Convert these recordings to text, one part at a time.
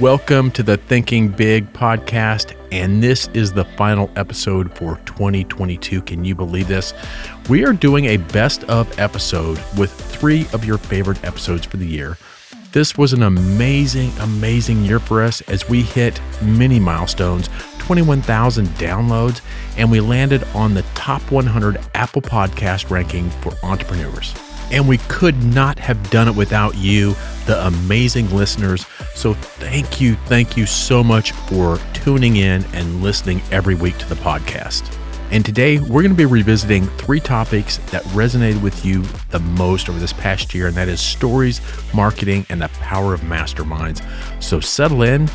Welcome to the Thinking Big podcast, and this is the final episode for 2022. Can you believe this? We are doing a best of episode with three of your favorite episodes for the year. This was an amazing, amazing year for us as we hit many milestones 21,000 downloads, and we landed on the top 100 Apple Podcast ranking for entrepreneurs. And we could not have done it without you, the amazing listeners. So thank you, thank you so much for tuning in and listening every week to the podcast. And today we're going to be revisiting three topics that resonated with you the most over this past year, and that is stories, marketing, and the power of masterminds. So settle in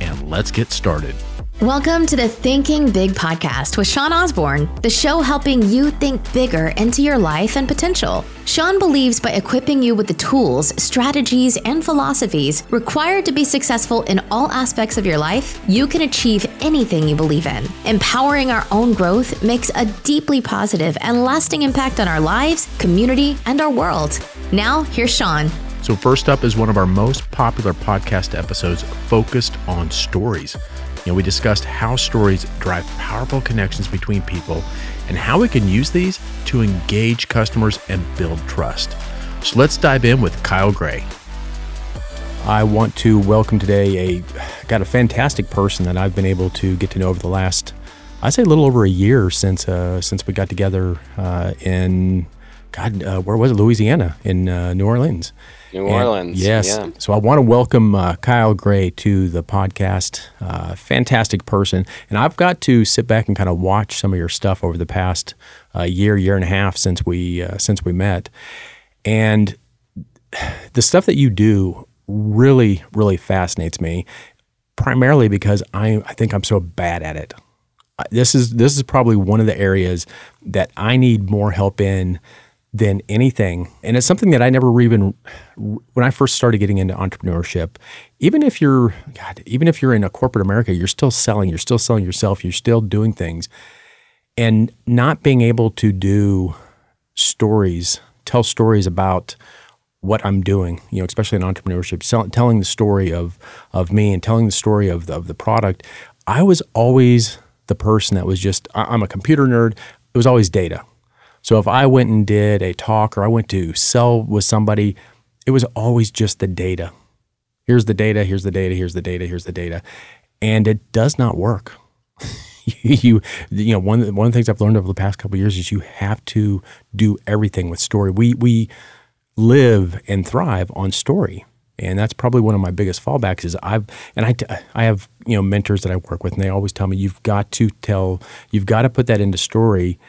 and let's get started. Welcome to the Thinking Big podcast with Sean Osborne, the show helping you think bigger into your life and potential. Sean believes by equipping you with the tools, strategies, and philosophies required to be successful in all aspects of your life, you can achieve anything you believe in. Empowering our own growth makes a deeply positive and lasting impact on our lives, community, and our world. Now, here's Sean. So, first up is one of our most popular podcast episodes focused on stories. You know, we discussed how stories drive powerful connections between people and how we can use these to engage customers and build trust. So let's dive in with Kyle Gray. I want to welcome today a got a fantastic person that I've been able to get to know over the last I say a little over a year since uh, since we got together uh, in God uh, where was it Louisiana in uh, New Orleans New Orleans. And yes. Yeah. So I want to welcome uh, Kyle Gray to the podcast. Uh, fantastic person. And I've got to sit back and kind of watch some of your stuff over the past uh, year, year and a half since we uh, since we met. And the stuff that you do really, really fascinates me, primarily because I, I think I'm so bad at it. This is this is probably one of the areas that I need more help in than anything. And it's something that I never even, when I first started getting into entrepreneurship, even if you're, God, even if you're in a corporate America, you're still selling, you're still selling yourself, you're still doing things. And not being able to do stories, tell stories about what I'm doing, you know, especially in entrepreneurship, sell, telling the story of, of me and telling the story of the, of the product. I was always the person that was just, I'm a computer nerd. It was always data so if I went and did a talk or I went to sell with somebody, it was always just the data. Here's the data, here's the data, here's the data, here's the data. And it does not work. you you know one one of the things I've learned over the past couple years is you have to do everything with story. We we live and thrive on story. And that's probably one of my biggest fallbacks is I've and I, I have you know mentors that I work with and they always tell me you've got to tell you've got to put that into story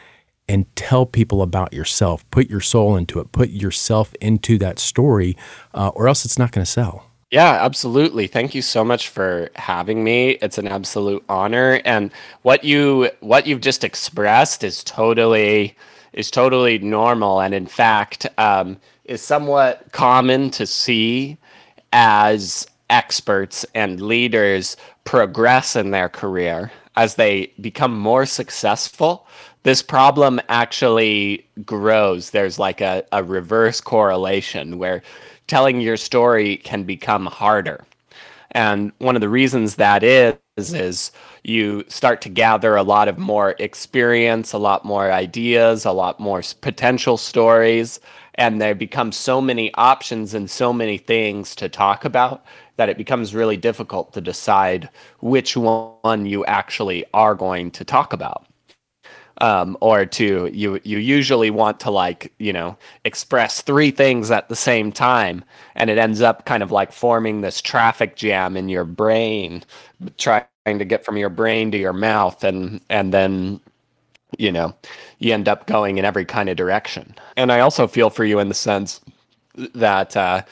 and tell people about yourself. Put your soul into it. Put yourself into that story, uh, or else it's not going to sell. Yeah, absolutely. Thank you so much for having me. It's an absolute honor. And what you what you've just expressed is totally is totally normal, and in fact, um, is somewhat common to see as experts and leaders progress in their career as they become more successful this problem actually grows. There's like a, a reverse correlation where telling your story can become harder. And one of the reasons that is, is you start to gather a lot of more experience, a lot more ideas, a lot more potential stories, and there become so many options and so many things to talk about that it becomes really difficult to decide which one you actually are going to talk about um, or to you you usually want to like you know express three things at the same time and it ends up kind of like forming this traffic jam in your brain trying to get from your brain to your mouth and and then you know you end up going in every kind of direction. And i also feel for you in the sense that uh,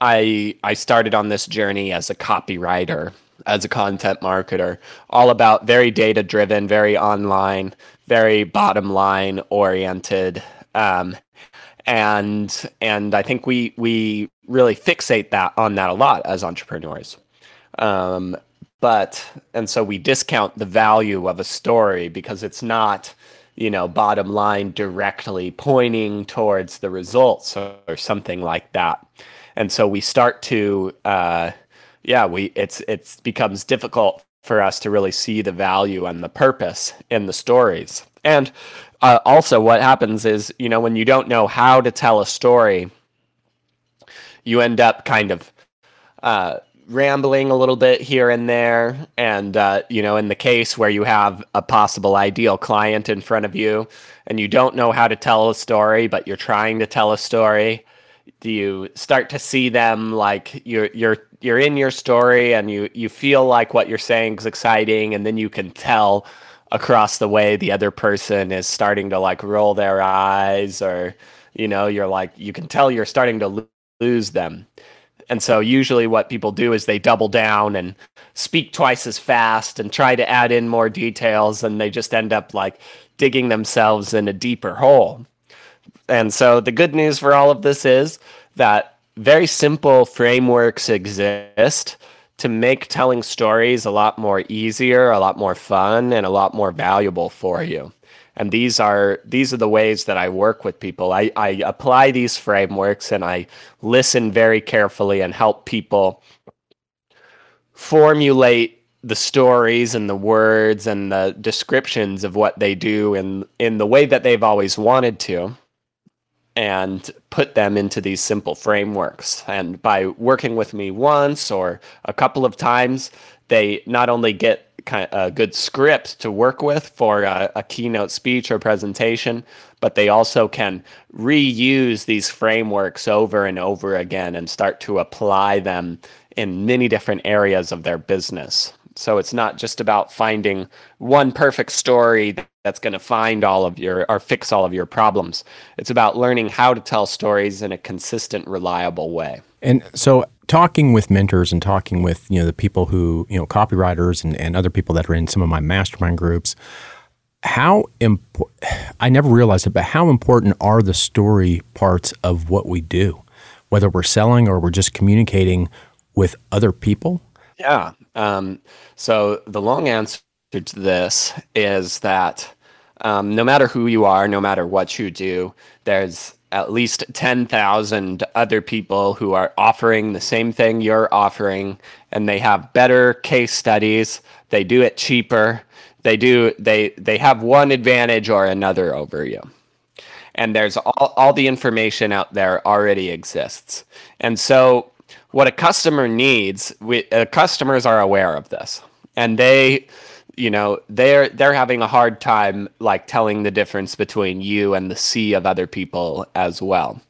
i i started on this journey as a copywriter as a content marketer all about very data driven very online very bottom line oriented. Um, and and I think we we really fixate that on that a lot as entrepreneurs. Um, but and so we discount the value of a story because it's not you know bottom line directly pointing towards the results or, or something like that and so we start to uh, yeah, we it's it's becomes difficult for us to really see the value and the purpose in the stories. And uh, also, what happens is, you know, when you don't know how to tell a story, you end up kind of uh, rambling a little bit here and there. And, uh, you know, in the case where you have a possible ideal client in front of you and you don't know how to tell a story, but you're trying to tell a story, do you start to see them like you're you're you're in your story and you you feel like what you're saying is exciting and then you can tell across the way the other person is starting to like roll their eyes or you know you're like you can tell you're starting to lose them and so usually what people do is they double down and speak twice as fast and try to add in more details and they just end up like digging themselves in a deeper hole. And so the good news for all of this is that very simple frameworks exist to make telling stories a lot more easier, a lot more fun, and a lot more valuable for you and these are these are the ways that I work with people. I, I apply these frameworks and I listen very carefully and help people formulate the stories and the words and the descriptions of what they do in in the way that they've always wanted to and put them into these simple frameworks and by working with me once or a couple of times they not only get a good script to work with for a, a, keynote speech or presentation, but they also can reuse these frameworks over and over again and start to apply them in many different areas of their business. So it's not just about finding one perfect story that's going to find all of your or fix all of your problems. It's about learning how to tell stories in a consistent, reliable way. And so talking with mentors and talking with, you know, the people who, you know, copywriters and, and other people that are in some of my mastermind groups, how important, I never realized it, but how important are the story parts of what we do, whether we're selling or we're just communicating with other people? Yeah. Um, so the long answer to this is that um, no matter who you are, no matter what you do, there's at least 10,000 other people who are offering the same thing you're offering and they have better case studies, they do it cheaper, they do they they have one advantage or another over you. And there's all, all the information out there already exists. And so what a customer needs, we, uh, customers are aware of this. And they you know they're they're having a hard time like telling the difference between you and the sea of other people as well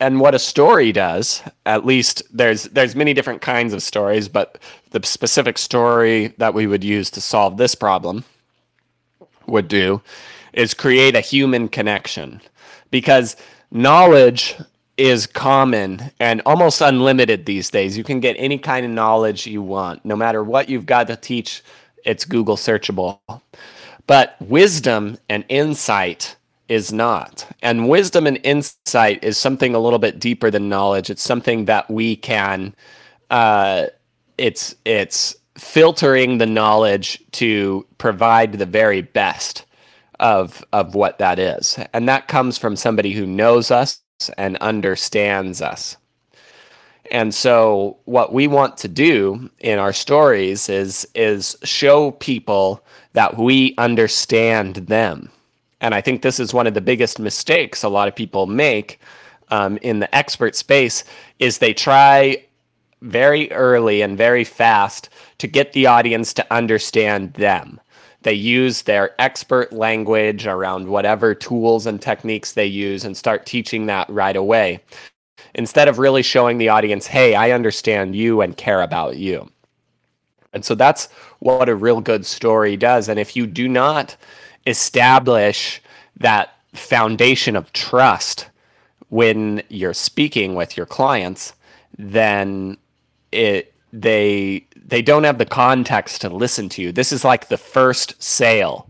and what a story does at least there's there's many different kinds of stories but the specific story that we would use to solve this problem would do is create a human connection because knowledge is common and almost unlimited these days you can get any kind of knowledge you want no matter what you've got to teach it's Google searchable. But wisdom and insight is not. And wisdom and insight is something a little bit deeper than knowledge. It's something that we can uh, it's it's filtering the knowledge to provide the very best of of what that is. And that comes from somebody who knows us and understands us. And so what we want to do in our stories is is show people that we understand them. And I think this is one of the biggest mistakes a lot of people make um, in the expert space is they try very early and very fast to get the audience to understand them. They use their expert language around whatever tools and techniques they use and start teaching that right away instead of really showing the audience, hey, I understand you and care about you. And so that's what a real good story does. And if you do not establish that foundation of trust when you're speaking with your clients, then it they they don't have the context to listen to you. This is like the first sale.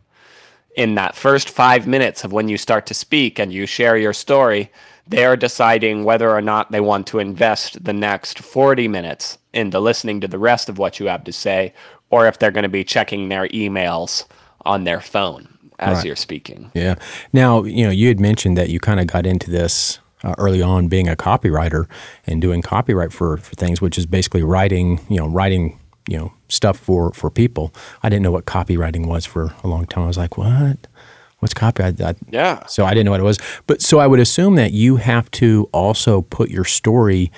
In that first 5 minutes of when you start to speak and you share your story, they're deciding whether or not they want to invest the next 40 minutes into listening to the rest of what you have to say, or if they're going to be checking their emails on their phone as right. you're speaking. Yeah. Now, you know, you had mentioned that you kind of got into this uh, early on being a copywriter and doing copyright for, for things, which is basically writing, you know, writing, you know, stuff for, for people. I didn't know what copywriting was for a long time. I was like, what? What's copyright? I, yeah. So I didn't know what it was. But so I would assume that you have to also put your story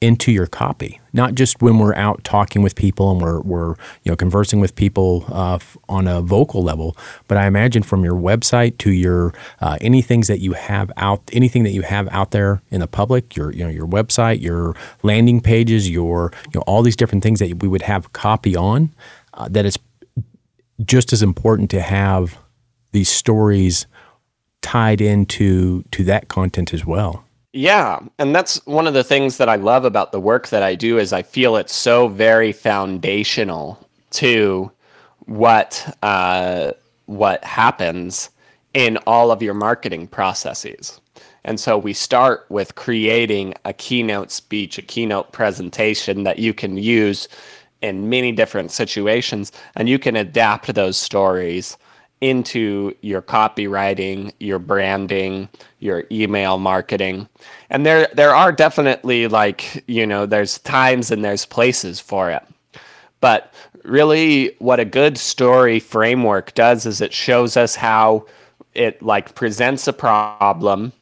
into your copy, not just when we're out talking with people and we're, we're you know conversing with people uh, on a vocal level. But I imagine from your website to your uh, any things that you have out, anything that you have out there in the public, your you know your website, your landing pages, your you know all these different things that we would have copy on. Uh, that it's just as important to have these stories tied into to that content as well. Yeah, and that's one of the things that I love about the work that I do is I feel it's so very foundational to what uh, what happens in all of your marketing processes. And so we start with creating a keynote speech, a keynote presentation that you can use in many different situations, and you can adapt those stories into your copywriting, your branding, your email marketing. And there there are definitely like, you know, there's times and there's places for it. But really what a good story framework does is it shows us how it like presents a problem,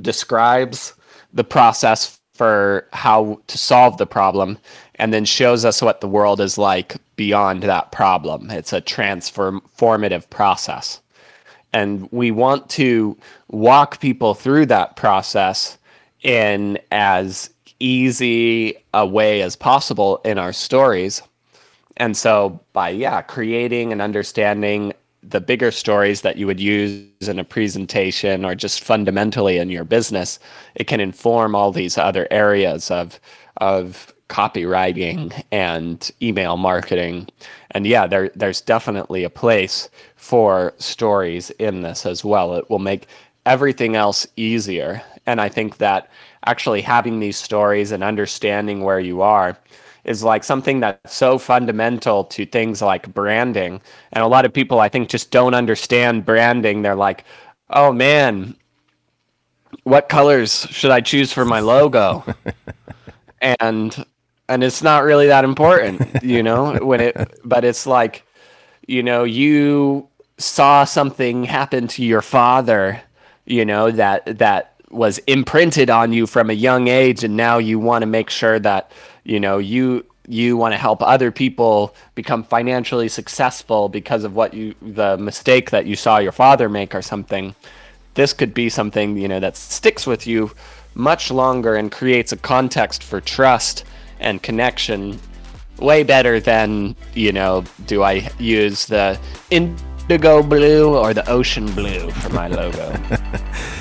describes the process for how to solve the problem and then shows us what the world is like beyond that problem. It's a transformative process. And we want to walk people through that process in as easy a way as possible in our stories. And so by yeah, creating and understanding the bigger stories that you would use in a presentation or just fundamentally in your business, it can inform all these other areas of of copywriting and email marketing. And yeah, there there's definitely a place for stories in this as well. It will make everything else easier. And I think that actually having these stories and understanding where you are is like something that's so fundamental to things like branding. And a lot of people I think just don't understand branding. They're like, "Oh man, what colors should I choose for my logo?" and and it's not really that important, you know, when it but it's like you know, you saw something happen to your father, you know, that that was imprinted on you from a young age and now you want to make sure that, you know, you you want to help other people become financially successful because of what you the mistake that you saw your father make or something. This could be something, you know, that sticks with you much longer and creates a context for trust and connection way better than you know do i use the indigo blue or the ocean blue for my logo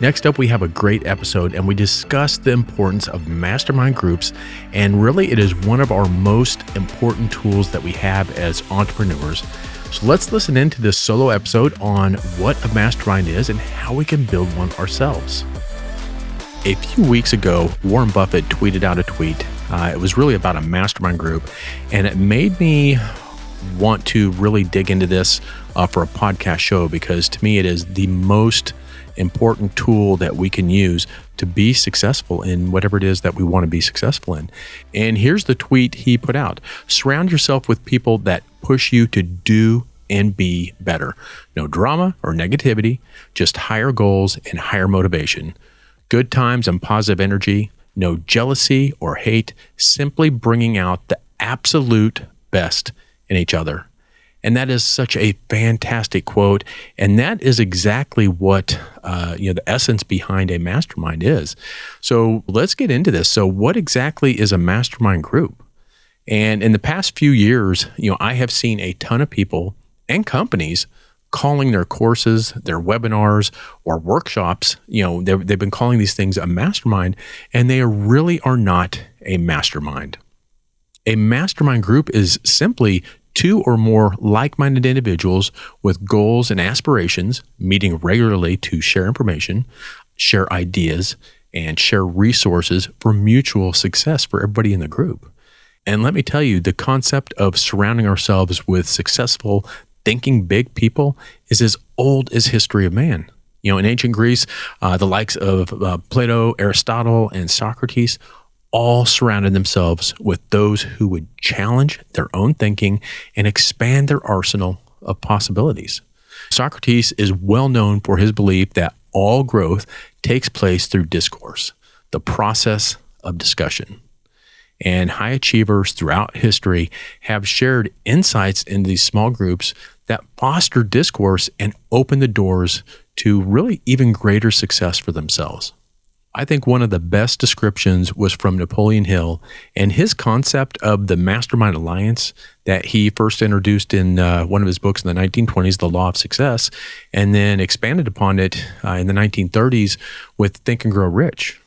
Next up, we have a great episode and we discuss the importance of mastermind groups. And really, it is one of our most important tools that we have as entrepreneurs. So let's listen into this solo episode on what a mastermind is and how we can build one ourselves. A few weeks ago, Warren Buffett tweeted out a tweet. Uh, it was really about a mastermind group, and it made me want to really dig into this uh, for a podcast show because to me, it is the most important tool that we can use to be successful in whatever it is that we want to be successful in. And here's the tweet he put out Surround yourself with people that push you to do and be better. No drama or negativity, just higher goals and higher motivation good times and positive energy, no jealousy or hate, simply bringing out the absolute best in each other. And that is such a fantastic quote. And that is exactly what, uh, you know, the essence behind a mastermind is. So let's get into this. So, what exactly is a mastermind group? And in the past few years, you know, I have seen a ton of people and companies calling their courses, their webinars, or workshops, you know, they've been calling these things a mastermind, and they really are not a mastermind. A mastermind group is simply two or more like minded individuals with goals and aspirations meeting regularly to share information, share ideas, and share resources for mutual success for everybody in the group. And let me tell you, the concept of surrounding ourselves with successful, thinking big people is as old as history of man. You know, in ancient Greece, uh, the likes of uh, Plato, Aristotle, and Socrates all surrounded themselves with those who would challenge their own thinking and expand their arsenal of possibilities. Socrates is well known for his belief that all growth takes place through discourse, the process of discussion. And high achievers throughout history have shared insights in these small groups that foster discourse and open the doors to really even greater success for themselves. I think one of the best descriptions was from Napoleon Hill and his concept of the mastermind alliance that he first introduced in uh, one of his books in the 1920s, The Law of Success, and then expanded upon it uh, in the 1930s with Think and Grow Rich.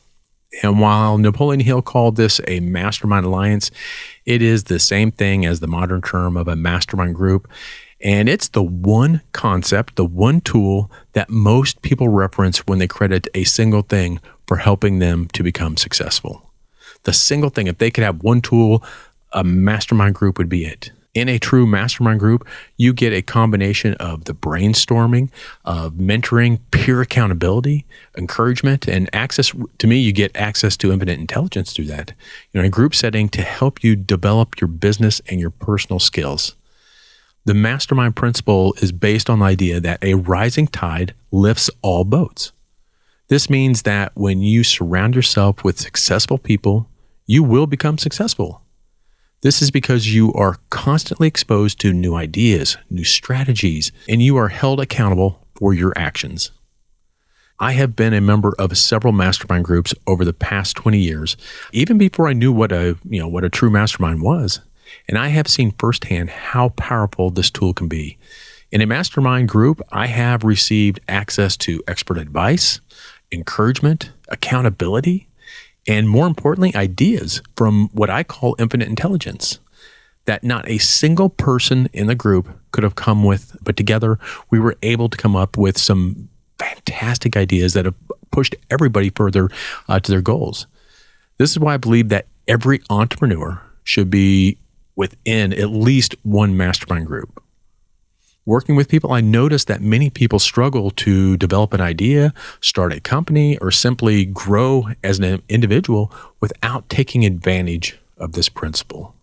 And while Napoleon Hill called this a mastermind alliance, it is the same thing as the modern term of a mastermind group. And it's the one concept, the one tool that most people reference when they credit a single thing for helping them to become successful. The single thing, if they could have one tool, a mastermind group would be it. In a true mastermind group, you get a combination of the brainstorming, of mentoring, peer accountability, encouragement, and access. To me, you get access to infinite intelligence through that. You know, a group setting to help you develop your business and your personal skills. The mastermind principle is based on the idea that a rising tide lifts all boats. This means that when you surround yourself with successful people, you will become successful. This is because you are constantly exposed to new ideas, new strategies, and you are held accountable for your actions. I have been a member of several mastermind groups over the past 20 years, even before I knew what a, you know, what a true mastermind was. And I have seen firsthand how powerful this tool can be. In a mastermind group, I have received access to expert advice, encouragement, accountability, and more importantly, ideas from what I call infinite intelligence that not a single person in the group could have come with, but together we were able to come up with some fantastic ideas that have pushed everybody further uh, to their goals. This is why I believe that every entrepreneur should be within at least one mastermind group. Working with people, I noticed that many people struggle to develop an idea, start a company, or simply grow as an individual without taking advantage of this principle.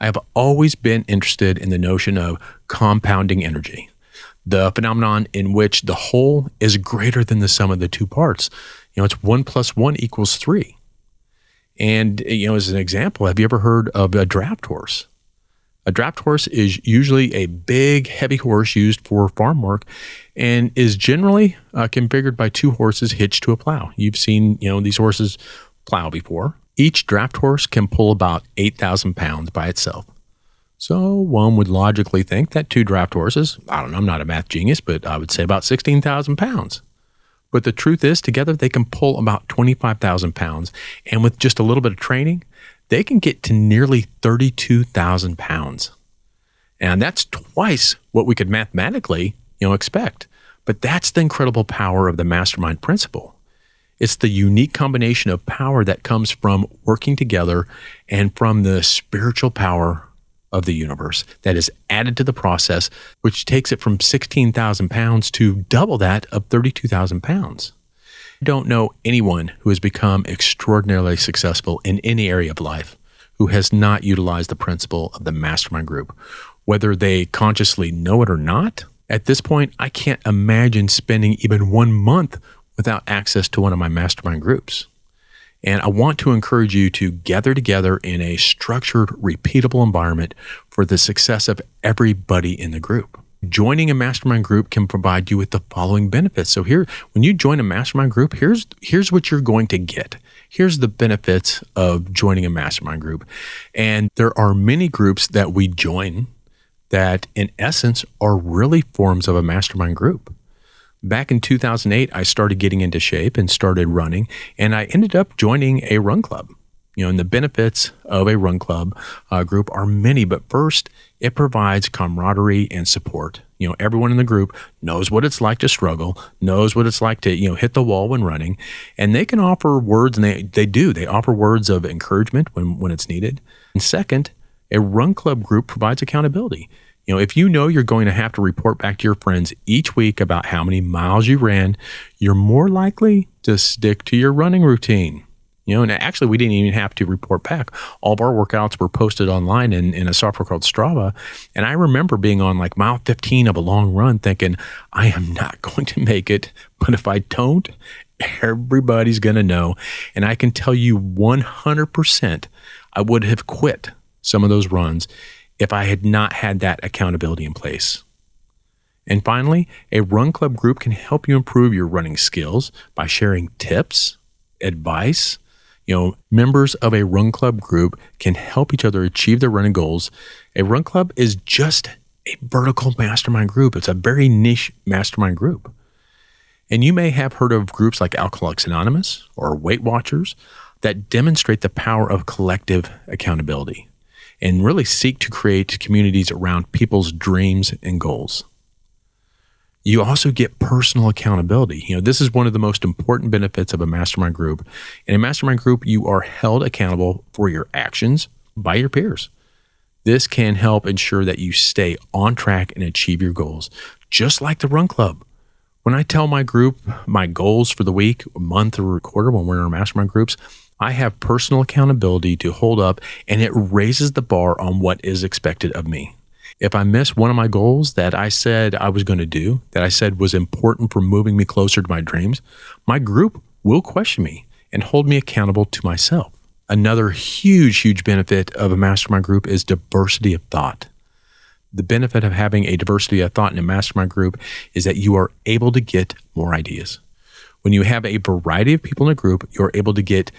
I have always been interested in the notion of compounding energy, the phenomenon in which the whole is greater than the sum of the two parts. You know, it's one plus one equals three. And, you know, as an example, have you ever heard of a draft horse? A draft horse is usually a big, heavy horse used for farm work and is generally uh, configured by two horses hitched to a plow. You've seen, you know, these horses plow before. Each draft horse can pull about 8,000 pounds by itself. So one would logically think that two draft horses, I don't know, I'm not a math genius, but I would say about 16,000 pounds. But the truth is, together they can pull about 25,000 pounds. And with just a little bit of training, they can get to nearly 32,000 pounds. And that's twice what we could mathematically, you know, expect. But that's the incredible power of the mastermind principle. It's the unique combination of power that comes from working together and from the spiritual power of the universe that is added to the process, which takes it from 16,000 pounds to double that of 32,000 pounds. Don't know anyone who has become extraordinarily successful in any area of life who has not utilized the principle of the mastermind group, whether they consciously know it or not. At this point, I can't imagine spending even one month without access to one of my mastermind groups. And I want to encourage you to gather together in a structured, repeatable environment for the success of everybody in the group. Joining a mastermind group can provide you with the following benefits. So here, when you join a mastermind group, here's here's what you're going to get. Here's the benefits of joining a mastermind group. And there are many groups that we join that in essence are really forms of a mastermind group. Back in 2008, I started getting into shape and started running, and I ended up joining a run club. You know, and the benefits of a run club uh, group are many, but first, it provides camaraderie and support. You know, everyone in the group knows what it's like to struggle, knows what it's like to, you know, hit the wall when running, and they can offer words, and they, they do. They offer words of encouragement when, when it's needed. And second, a run club group provides accountability You know, if you know you're going to have to report back to your friends each week about how many miles you ran, you're more likely to stick to your running routine. You know, and actually, we didn't even have to report back. All of our workouts were posted online in, in a software called Strava. And I remember being on like mile 15 of a long run thinking, I am not going to make it. But if I don't, everybody's going to know. And I can tell you 100% I would have quit some of those runs if I had not had that accountability in place. And finally, a run club group can help you improve your running skills by sharing tips, advice, you know, members of a run club group can help each other achieve their running goals. A run club is just a vertical mastermind group. It's a very niche mastermind group. And you may have heard of groups like Alcoholics Anonymous or Weight Watchers that demonstrate the power of collective accountability and really seek to create communities around people's dreams and goals you also get personal accountability. You know, this is one of the most important benefits of a mastermind group. In a mastermind group, you are held accountable for your actions by your peers. This can help ensure that you stay on track and achieve your goals, just like the Run Club. When I tell my group my goals for the week, month, or quarter when we're in our mastermind groups, I have personal accountability to hold up and it raises the bar on what is expected of me. If I miss one of my goals that I said I was going to do, that I said was important for moving me closer to my dreams, my group will question me and hold me accountable to myself. Another huge, huge benefit of a mastermind group is diversity of thought. The benefit of having a diversity of thought in a mastermind group is that you are able to get more ideas. When you have a variety of people in a group, you're able to get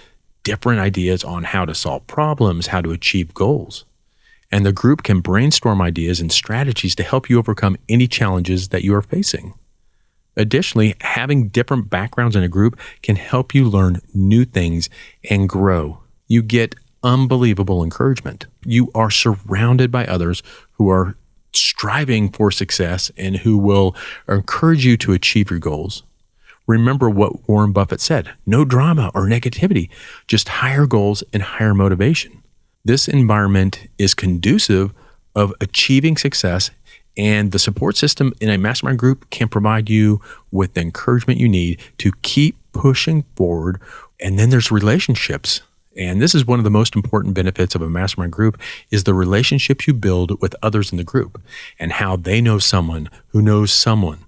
different ideas on how to solve problems, how to achieve goals and the group can brainstorm ideas and strategies to help you overcome any challenges that you are facing. Additionally, having different backgrounds in a group can help you learn new things and grow. You get unbelievable encouragement. You are surrounded by others who are striving for success and who will encourage you to achieve your goals. Remember what Warren Buffett said no drama or negativity, just higher goals and higher motivation. This environment is conducive of achieving success and the support system in a mastermind group can provide you with the encouragement you need to keep pushing forward. And then there's relationships. And this is one of the most important benefits of a mastermind group is the relationships you build with others in the group and how they know someone who knows someone.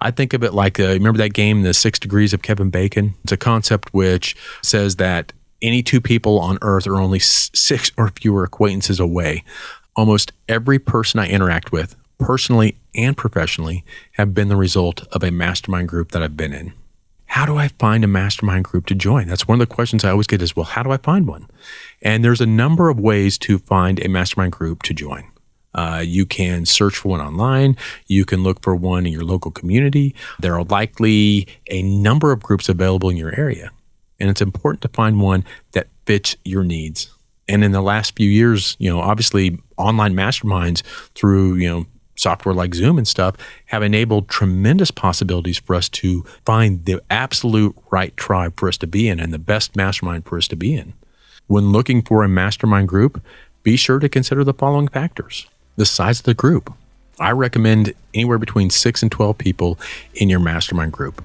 I think of it like uh, remember that game, The Six Degrees of Kevin Bacon? It's a concept which says that any two people on earth are only six or fewer acquaintances away. Almost every person I interact with, personally and professionally, have been the result of a mastermind group that I've been in. How do I find a mastermind group to join? That's one of the questions I always get is, well, how do I find one? And there's a number of ways to find a mastermind group to join. Uh, you can search for one online. You can look for one in your local community. There are likely a number of groups available in your area. And it's important to find one that fits your needs. And in the last few years, you know, obviously online masterminds through, you know, software like Zoom and stuff have enabled tremendous possibilities for us to find the absolute right tribe for us to be in and the best mastermind for us to be in. When looking for a mastermind group, be sure to consider the following factors the size of the group. I recommend anywhere between six and 12 people in your mastermind group.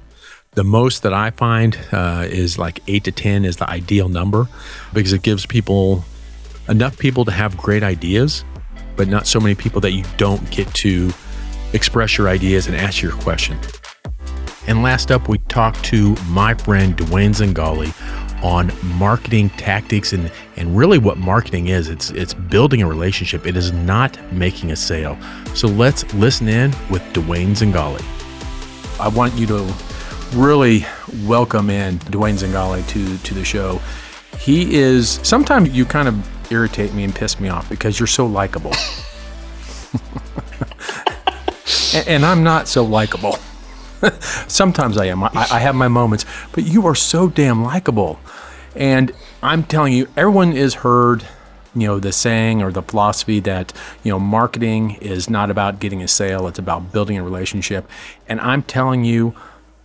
The most that I find uh, is like eight to 10 is the ideal number because it gives people enough people to have great ideas, but not so many people that you don't get to express your ideas and ask your question. And last up, we talked to my friend Dwayne Zingali on marketing tactics and, and really what marketing is. It's it's building a relationship. It is not making a sale. So let's listen in with Dwayne Zingali. I want you to really welcome in Dwayne Zingali to to the show. He is sometimes you kind of irritate me and piss me off because you're so likable. and, and, I'm not so likable. sometimes I am. I, I have my moments, but you are so damn likable. And I'm telling you, everyone is heard you know the saying or the philosophy that you know marketing is not about getting a sale it's about building a relationship and i'm telling you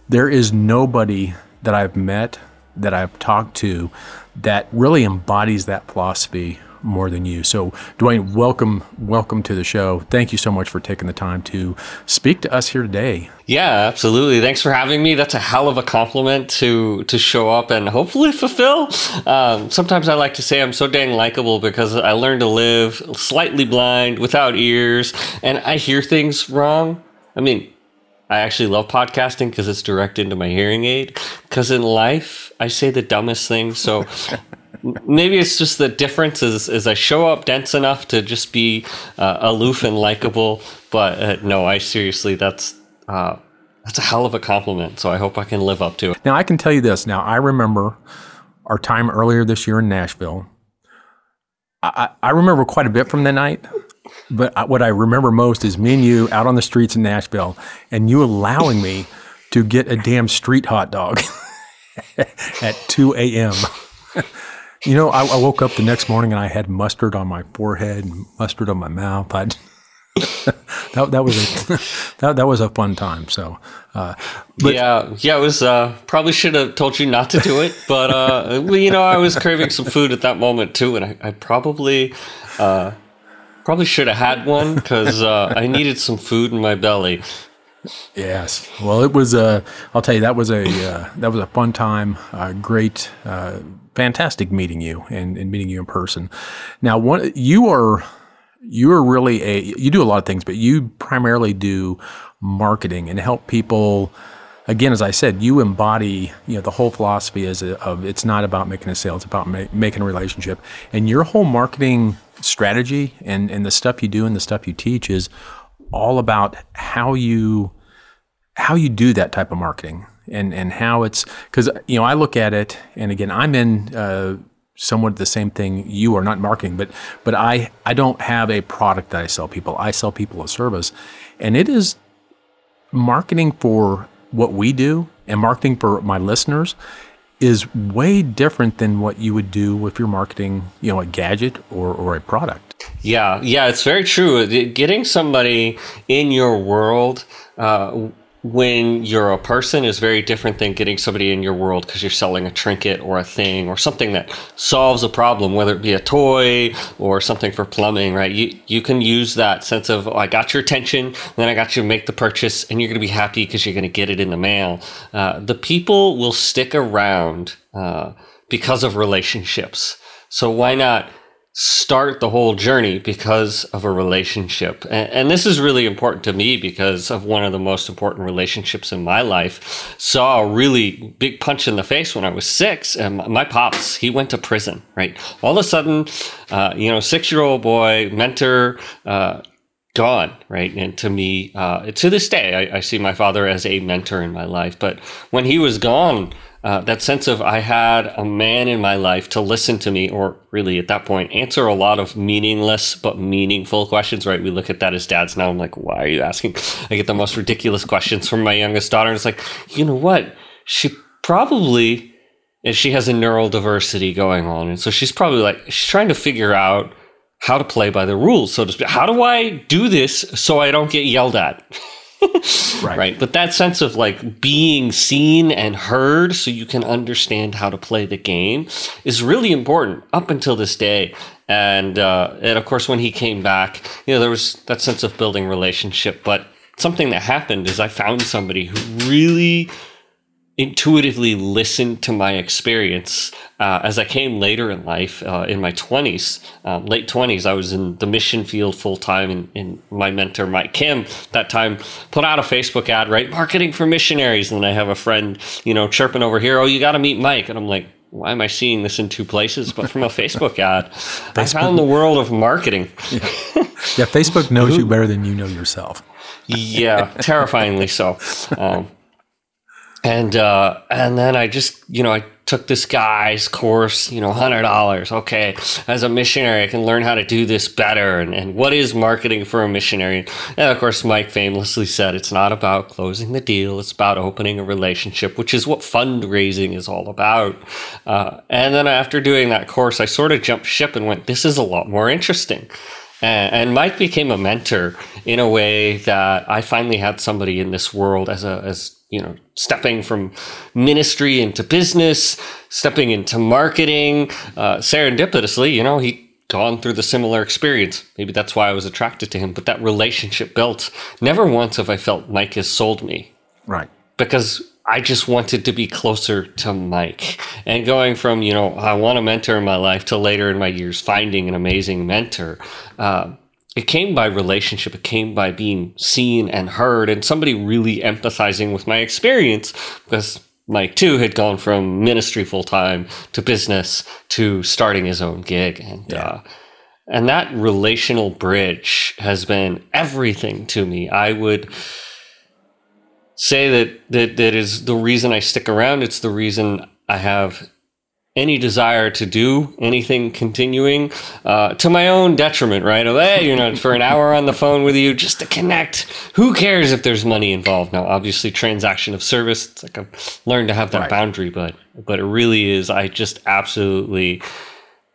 there is nobody that I've met, that I've talked to, that really embodies that philosophy more than you. So, Dwayne, welcome, welcome to the show. Thank you so much for taking the time to speak to us here today. Yeah, absolutely. Thanks for having me. That's a hell of a compliment to to show up and hopefully fulfill. Um, sometimes I like to say I'm so dang likable because I learned to live slightly blind, without ears, and I hear things wrong. I mean, I actually love podcasting because it's direct into my hearing aid. Because in life, I say the dumbest things. So maybe it's just the difference is, is I show up dense enough to just be uh, aloof and likable. But uh, no, I seriously, that's uh, that's a hell of a compliment. So I hope I can live up to it. Now I can tell you this. Now I remember our time earlier this year in Nashville. I, I remember quite a bit from the night, but what I remember most is me and you out on the streets in Nashville, and you allowing me to get a damn street hot dog at 2 a.m. You know, I, I, woke up the next morning and I had mustard on my forehead and mustard on my mouth. That that was a that, that was a fun time. So, uh, but, yeah, yeah, it was. Uh, probably should have told you not to do it, but uh, you know, I was craving some food at that moment too, and I, I probably uh, probably should have had one because uh, I needed some food in my belly. Yes. Well, it was. Uh, I'll tell you that was a uh, that was a fun time. Uh, great, uh, fantastic meeting you and, and meeting you in person. Now, one you are you are really a you do a lot of things, but you primarily do marketing and help people. Again, as I said, you embody you know the whole philosophy is of it's not about making a sale; it's about ma- making a relationship. And your whole marketing strategy and and the stuff you do and the stuff you teach is all about how you how you do that type of marketing and and how it's because you know I look at it and again I'm in uh, somewhat the same thing you are not marketing but but I I don't have a product that I sell people I sell people a service and it is marketing for what we do and marketing for my listeners is way different than what you would do if you're marketing, you know, a gadget or, or a product. Yeah, yeah, it's very true. Getting somebody in your world uh, when you're a person is very different than getting somebody in your world because you're selling a trinket or a thing or something that solves a problem, whether it be a toy or something for plumbing, right? You you can use that sense of oh, I got your attention, then I got you to make the purchase, and you're going to be happy because you're going to get it in the mail. Uh, the people will stick around uh, because of relationships. So why not? Start the whole journey because of a relationship. And, and, this is really important to me because of one of the most important relationships in my life. Saw a really big punch in the face when I was six. And my pops, he went to prison, right? All of a sudden, uh, you know, six year old boy, mentor, uh, gone, right? And to me, uh, to this day, I, I see my father as a mentor in my life. But when he was gone, uh, that sense of I had a man in my life to listen to me, or really at that point, answer a lot of meaningless but meaningful questions, right? We look at that as dads now. I'm like, why are you asking? I get the most ridiculous questions from my youngest daughter. And it's like, you know what? She probably, and she has a neural diversity going on. And so she's probably like, she's trying to figure out how to play by the rules, so to speak. How do I do this so I don't get yelled at? right. right. But that sense of like being seen and heard so you can understand how to play the game is really important up until this day. And uh, and of course when he came back, you know, there was that sense of building relationship. But something that happened is I found somebody who really intuitively listened to my experience uh, as I came later in life, uh, in my 20s, um, late 20s. I was in the mission field full time, and, and, my mentor, Mike Kim, that time put out a Facebook ad, right? Marketing for missionaries. And I have a friend, you know, chirping over here, oh, you got to meet Mike. And I'm like, why am I seeing this in two places? But from a Facebook ad, Facebook. I found the world of marketing. yeah. yeah, Facebook knows you better than you know yourself. yeah, terrifyingly so. Um, and uh, and then I just you know I took this guy's course, you know, hundred dollars. Okay, as a missionary, I can learn how to do this better. And, and what is marketing for a missionary? And of course, Mike famously said it's not about closing the deal; it's about opening a relationship, which is what fundraising is all about. Uh, and then after doing that course, I sort of jumped ship and went, "This is a lot more interesting." And, Mike became a mentor in a way that I finally had somebody in this world as a as you know, stepping from ministry into business, stepping into marketing. Uh, serendipitously, you know, he gone through the similar experience. Maybe that's why I was attracted to him. But that relationship built. Never once have I felt Mike has sold me. Right. Because I just wanted to be closer to Mike. And going from, you know, I want a mentor in my life to later in my years finding an amazing mentor. Uh, it came by relationship. It came by being seen and heard and somebody really empathizing with my experience because Mike too had gone from ministry full time to business to starting his own gig. And, yeah. uh, and that relational bridge has been everything to me. I would say that, that that is the reason I stick around. It's the reason I have any desire to do anything continuing uh, to my own detriment, right? Of, hey, you know, for an hour on the phone with you just to connect. Who cares if there's money involved? Now, obviously, transaction of service. It's like I've learned to have that right. boundary, but but it really is. I just absolutely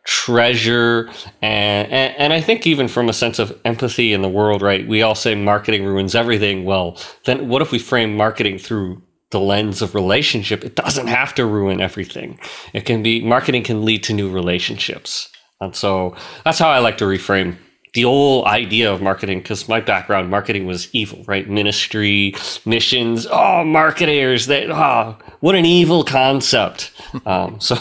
treasure and, and, and I think even from a sense of empathy in the world, right? We all say marketing ruins everything. Well, then what if we frame marketing through the lens of relationship? It doesn't have to ruin everything. It can be marketing can lead to new relationships. And so that's how I like to reframe the whole idea of marketing because my background marketing was evil right ministry missions oh marketers that oh what an evil concept um, so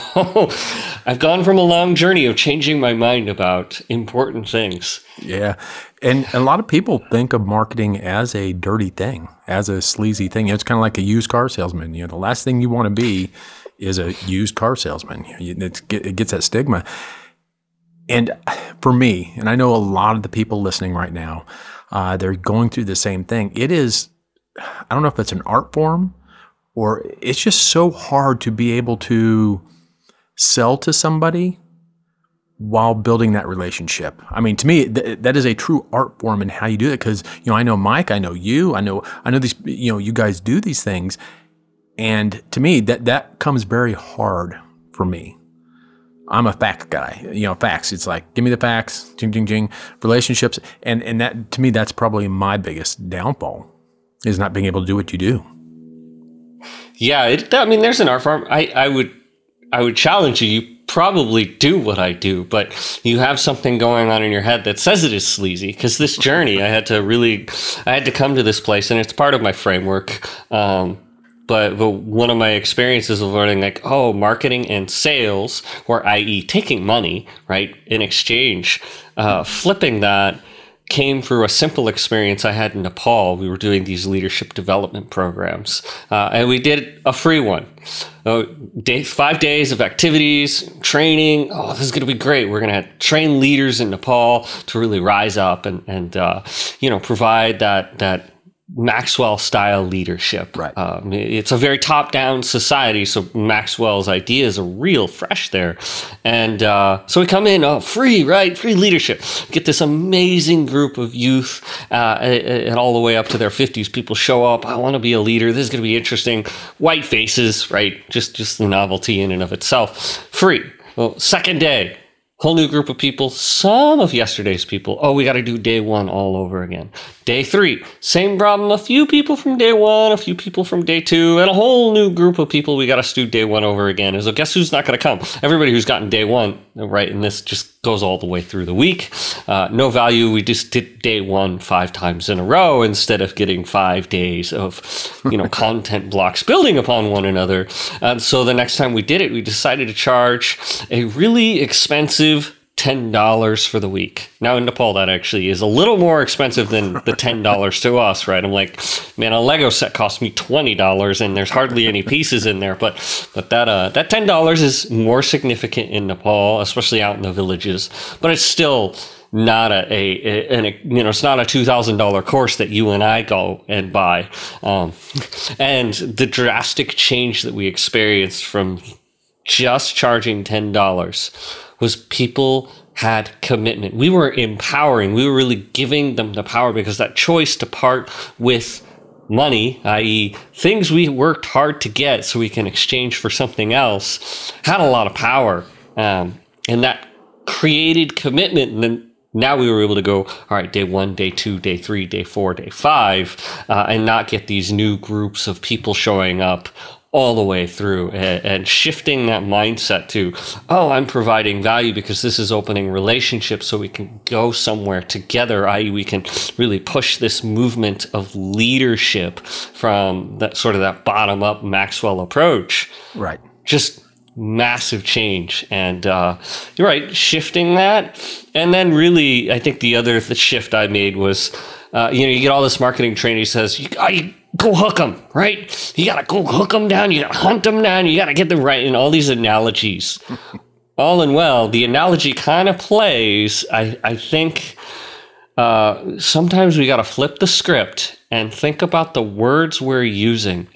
i've gone from a long journey of changing my mind about important things yeah and a lot of people think of marketing as a dirty thing as a sleazy thing. It's kind of like a used car salesman. You know the last thing you want to be is a used car salesman. It gets that stigma. And for me, and I know a lot of the people listening right now, uh, they're going through the same thing. It is, I don't know if it's an art form or it's just so hard to be able to sell to somebody while building that relationship. I mean, to me, th- that is a true art form in how you do it. Because you know, I know Mike, I know you, I know, I know these. You know, you guys do these things, and to me, that that comes very hard for me. I'm a fact guy. You know, facts. It's like give me the facts, jing jing jing. Relationships, and and that to me, that's probably my biggest downfall, is not being able to do what you do. Yeah, it, I mean, there's an art form. I I would I would challenge you. You probably do what I do, but you have something going on in your head that says it is sleazy. Because this journey, I had to really, I had to come to this place, and it's part of my framework. Um, but, but one of my experiences of learning like oh marketing and sales or i.e taking money right in exchange uh, flipping that came through a simple experience i had in nepal. We were doing these leadership development programs. Uh, and we did a free one. Uh, day, five days of activities training. Oh this is going to be great. We're going to train leaders in nepal to really rise up and, and uh, you know provide that that Maxwell style leadership. Right. Um, it's a very top down society, so Maxwell's ideas are real fresh there. And uh, so we come in, oh, free, right? Free leadership. Get this amazing group of youth, uh, and all the way up to their 50s. People show up. I want to be a leader. This is going to be interesting. White faces, right? Just, just the novelty in and of itself. Free. Well, second day, whole new group of people, some of yesterday's people. Oh, we got to do day one all over again. Day three, same problem. A few people from day one, a few people from day two, and a whole new group of people we got to do day one over again. So guess who's not going to come? Everybody who's gotten day one, right? And this just goes all the way through the week. Uh, no value. We just did day one five times in a row instead of getting five days of, you know, content blocks building upon one another. And so the next time we did it, we decided to charge a really expensive expensive $10 for the week. Now in Nepal, that actually is a little more expensive than the $10 to us, right? I'm like, man, a Lego set cost me $20 and there's hardly any pieces in there. But, but that, uh, that $10 is more significant in Nepal, especially out in the villages, but it's still not a, a, a, a you know, it's not a $2,000 course that you and I go and buy. Um, and the drastic change that we experienced from just charging $10 was people had commitment. We were empowering. We were really giving them the power because that choice to part with money, i.e., things we worked hard to get so we can exchange for something else, had a lot of power. Um, and that created commitment. And then now we were able to go, all right, day one, day two, day three, day four, day five, uh, and not get these new groups of people showing up all the way through and, and, shifting that mindset to, oh, I'm providing value because this is opening relationships so we can go somewhere together, i.e., we can really push this movement of leadership from that sort of that bottom up Maxwell approach. Right. Just massive change. And uh, you're right, shifting that. And then really, I think the other the shift I made was, uh, you know, you get all this marketing training says, you, you go hook them, right? You gotta go hook them down. You gotta hunt them down. You gotta get them right. And all these analogies. all in well, the analogy kind of plays. I, I think uh, sometimes we gotta flip the script and think about the words we're using.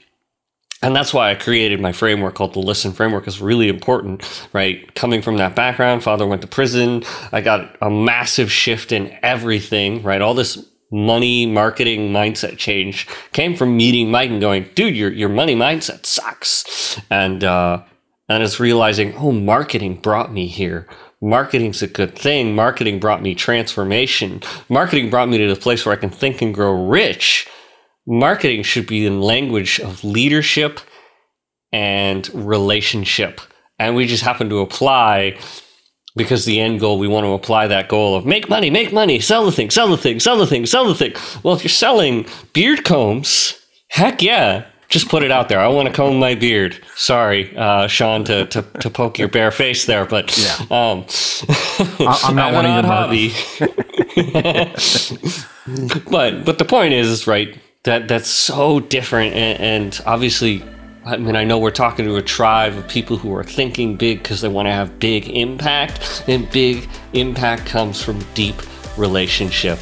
And that's why I created my framework called the Listen Framework is really important, right? Coming from that background, father went to prison. I got a massive shift in everything, right? All this money marketing mindset change came from meeting Mike and going, dude, your your money mindset sucks. And uh and it's realizing, oh, marketing brought me here. Marketing's a good thing. Marketing brought me transformation. Marketing brought me to the place where I can think and grow rich. Marketing should be in language of leadership and relationship. And we just happen to apply because the end goal we want to apply that goal of make money make money sell the thing sell the thing sell the thing sell the thing. Well if you're selling beard combs heck yeah just put it out there. I want to comb my beard. Sorry uh, sean to, to, to poke your bare face there but yeah. um, i'm not wanting to hobby but but the point is right that that's so different and, and obviously I mean, I know we're talking to a tribe of people who are thinking big because they want to have big impact, and big impact comes from deep relationship.